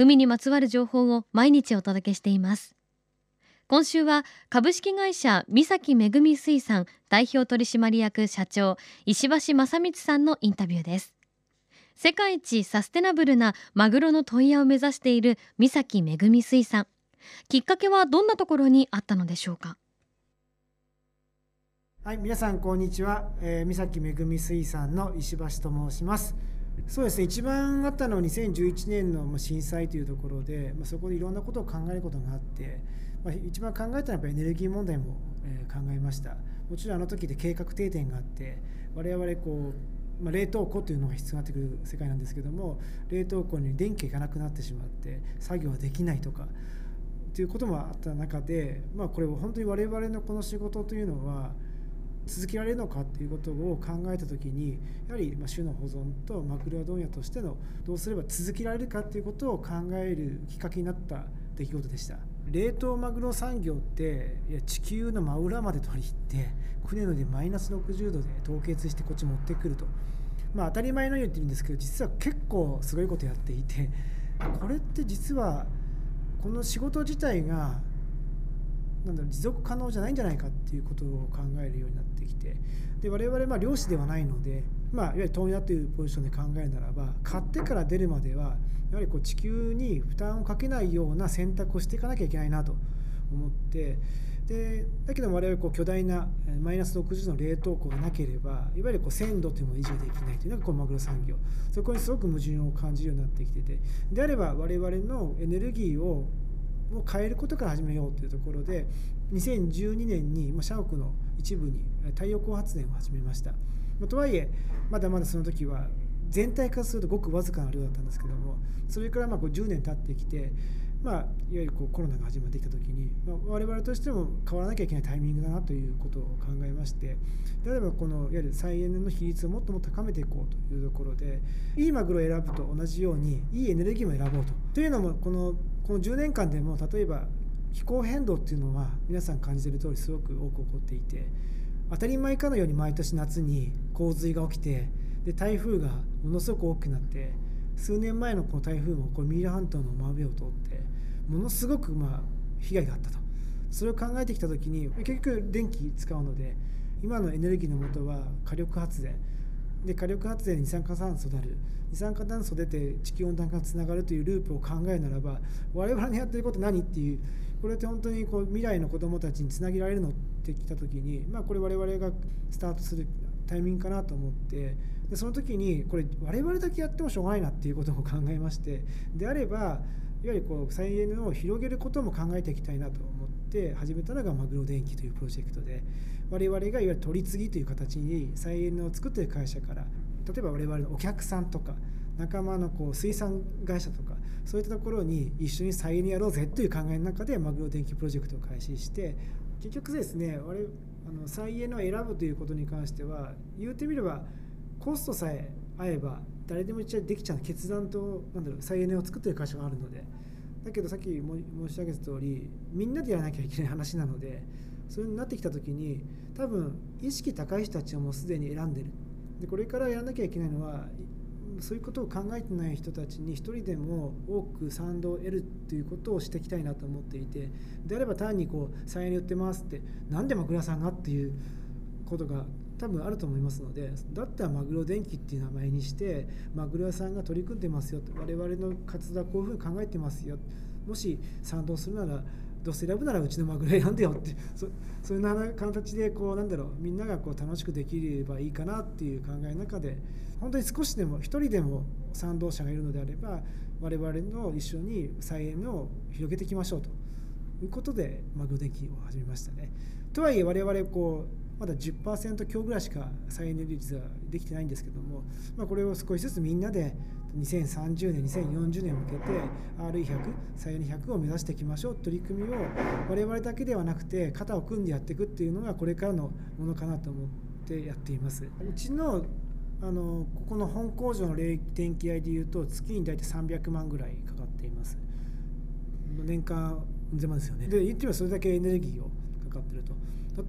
海にまつわる情報を毎日お届けしています。今週は株式会社三崎めぐみ水産代表取締役社長石橋正光さんのインタビューです。世界一サステナブルなマグロの問屋を目指している三崎めぐみ水産。きっかけはどんなところにあったのでしょうか？はい皆さんこんにちは、えー、三崎めぐみ水産の石橋と申します。そうですね。一番あったのは2011年の震災というところで、まあ、そこでいろんなことを考えることがあって、まあ、一番考えたのはやっぱエネルギー問題も、え、考えました。もちろんあの時で計画停電があって我々こうまあ、冷凍庫というのが必要になってくる世界なんですけども冷凍庫に電気がなくなってしまって作業はできないとかということもあった中で、まあ、これは本当に我々のこの仕事というのは続けられるのかということを考えた時にやはり種の保存とマクロ問屋としてのどうすれば続けられるかということを考えるきっかけになった出来事でした。冷凍マグロ産業っていや地球の真裏まで取り入って船のでマイナス60度で凍結してこっち持ってくると。まあ当たり前のように言ってるんですけど実は結構すごいことやっていてこれって実はこの仕事自体がなんだろう持続可能じゃないんじゃないかっていうことを考えるようになってきてで我々まあ漁師ではないので、まあ、いわゆる問屋というポジションで考えるならば買ってから出るまではやはりこう地球に負担をかけないような選択をしていかなきゃいけないなと思ってでだけど我々こう巨大なマイナス60度の冷凍庫がなければいわゆるこう鮮度というものを維持できないというのがこのマグロ産業。そこにすごく矛盾を感じるようになってきててであれば我々のエネルギーをを変えることから始めようというところで2012年に社屋の一部に太陽光発電を始めました。とはいえまだまだその時は全体化するとごくわずかな量だったんですけどもそれからまあこう10年経ってきてまあ、いわゆるこうコロナが始まってきた時に、まあ、我々としても変わらなきゃいけないタイミングだなということを考えまして例えばこのいわゆる再エネの比率をもっとも高めていこうというところでいいマグロを選ぶと同じようにいいエネルギーも選ぼうと。というのもこのこの10年間でも例えば気候変動っていうのは皆さん感じている通りすごく多く起こっていて当たり前かのように毎年夏に洪水が起きてで台風がものすごく大きくなって数年前のこの台風もこれ三浦半島の真上を通ってものすごくま被害があったと。それを考えてきた時に結局電気使うので今のエネルギーのもとは火力発電。で火力発電二酸化炭素である。二酸化炭素出て地球温暖化につながるというループを考えならば我々のやってること何っていうこれって本当にこう未来の子どもたちにつなげられるのってきた時に、まあ、これ我々がスタートするタイミングかなと思ってでその時にこれ我々だけやってもしょうがないなっていうことを考えましてであればいわゆるこう再エネを広げることも考えていきたいなと思って始めたのがマグロ電機というプロジェクトで我々がいわゆる取り次ぎという形に再エネを作っている会社から例えば我々のお客さんとか仲間のこう水産会社とかそういったところに一緒に再エネやろうぜという考えの中でマグロ電気プロジェクトを開始して結局ですね我あの再エネを選ぶということに関しては言うてみればコストさえ合えば誰でも一応できちゃう決断となんだろう再エネを作ってる会社があるので。だけどさっき申し上げた通りみんなでやらなきゃいけない話なのでそういうになってきた時に多分意識高い人たちはもうすでに選んでる。でこれからやらなきゃいけないのはそういうことを考えてない人たちに一人でも多く賛同を得るっていうことをしていきたいなと思っていてであれば単にこう再エネ売ってますって何でマグロさんがっていうことが多分あると思いますのでだったらマグロ電機っていう名前にしてマグロ屋さんが取り組んでますよ我々の活動はこういうふうに考えてますよもし賛同するならどうせ選ぶならうちのマグロ選んでよって そそういう形でこうなんだろうみんながこう楽しくできればいいかなっていう考えの中で本当に少しでも一人でも賛同者がいるのであれば我々の一緒に再エネを広げていきましょうということでマグロ電気を始めましたね。とはいえ我々こうまだ10%強ぐらいしか再エネ率はできてないんですけども、まあ、これを少しずつみんなで2030年2040年に向けて RE100 再エネ100を目指していきましょう取り組みを我々だけではなくて肩を組んでやっていくっていうのがこれからのものかなと思ってやっています。うちのあのここの本工場の電気代でいうと月に大体300万ぐらいかかっています。年間うん千万ですよね。で言ってみればそれだけエネルギーをかかってると。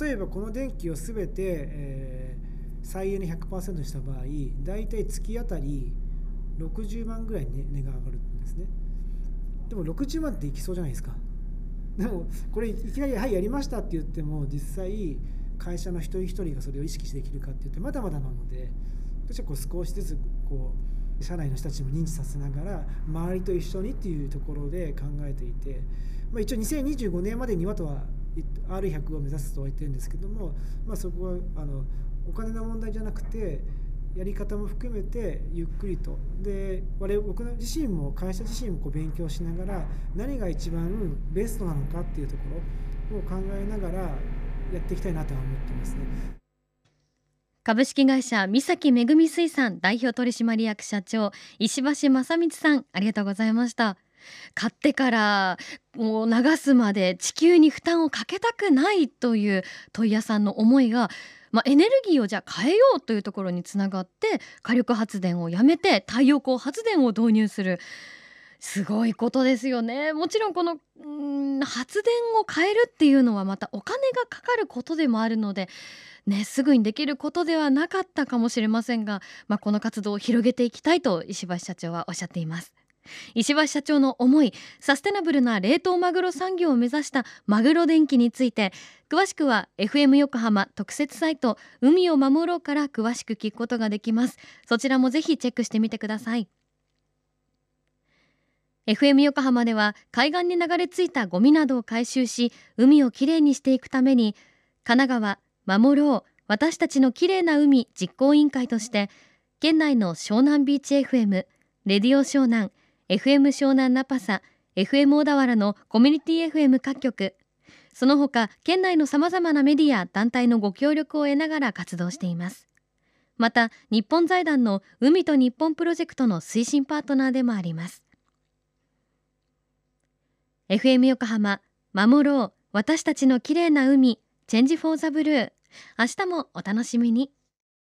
例えばこの電気を全て、えー、再エネ100%にした場合大体月当たり60万ぐらい値、値が上がるんですね。でも60万っていきそうじゃないですか。でもこれいきなり「はいやりました」って言っても実際会社の一人一人がそれを意識してできるかって言ってまだまだなので私はこう少しずつこう社内の人たちも認知させながら周りと一緒にっていうところで考えていて、まあ、一応2025年までにはとは R100 を目指すとは言ってるんですけども、まあ、そこはあのお金の問題じゃなくてやり方も含めてゆっくりとで我々僕自身も会社自身もこう勉強しながら何が一番ベストなのかっていうところを考えながらやっていきたいなとは思ってますね。株式会社三崎めぐみ水産代表取締役社長石橋正光さんありがとうございました買ってからもう流すまで地球に負担をかけたくないという問屋さんの思いがまあ、エネルギーをじゃあ変えようというところにつながって火力発電をやめて太陽光発電を導入する。すごいことですよね。もちろんこのん発電を変えるっていうのはまたお金がかかることでもあるのでね、すぐにできることではなかったかもしれませんが、まあ、この活動を広げていきたいと石橋社長はおっしゃっています。石橋社長の思いサステナブルな冷凍マグロ産業を目指したマグロ電気について詳しくは FM 横浜特設サイト海を守ろうから詳しく聞くことができます。そちらもぜひチェックしてみてください。FM 横浜では海岸に流れ着いたゴミなどを回収し海をきれいにしていくために神奈川守ろう私たちのきれいな海実行委員会として県内の湘南ビーチ FM レディオ湘南 FM 湘南ナパサ FM 小田原のコミュニティ FM 各局。その他県内のさまざまなメディア団体のご協力を得ながら活動しています。また日本財団の海と日本プロジェクトの推進パートナーでもあります。FM 横浜守ろう私たちの綺麗な海チェンジフォーザブルー。明日もお楽しみに。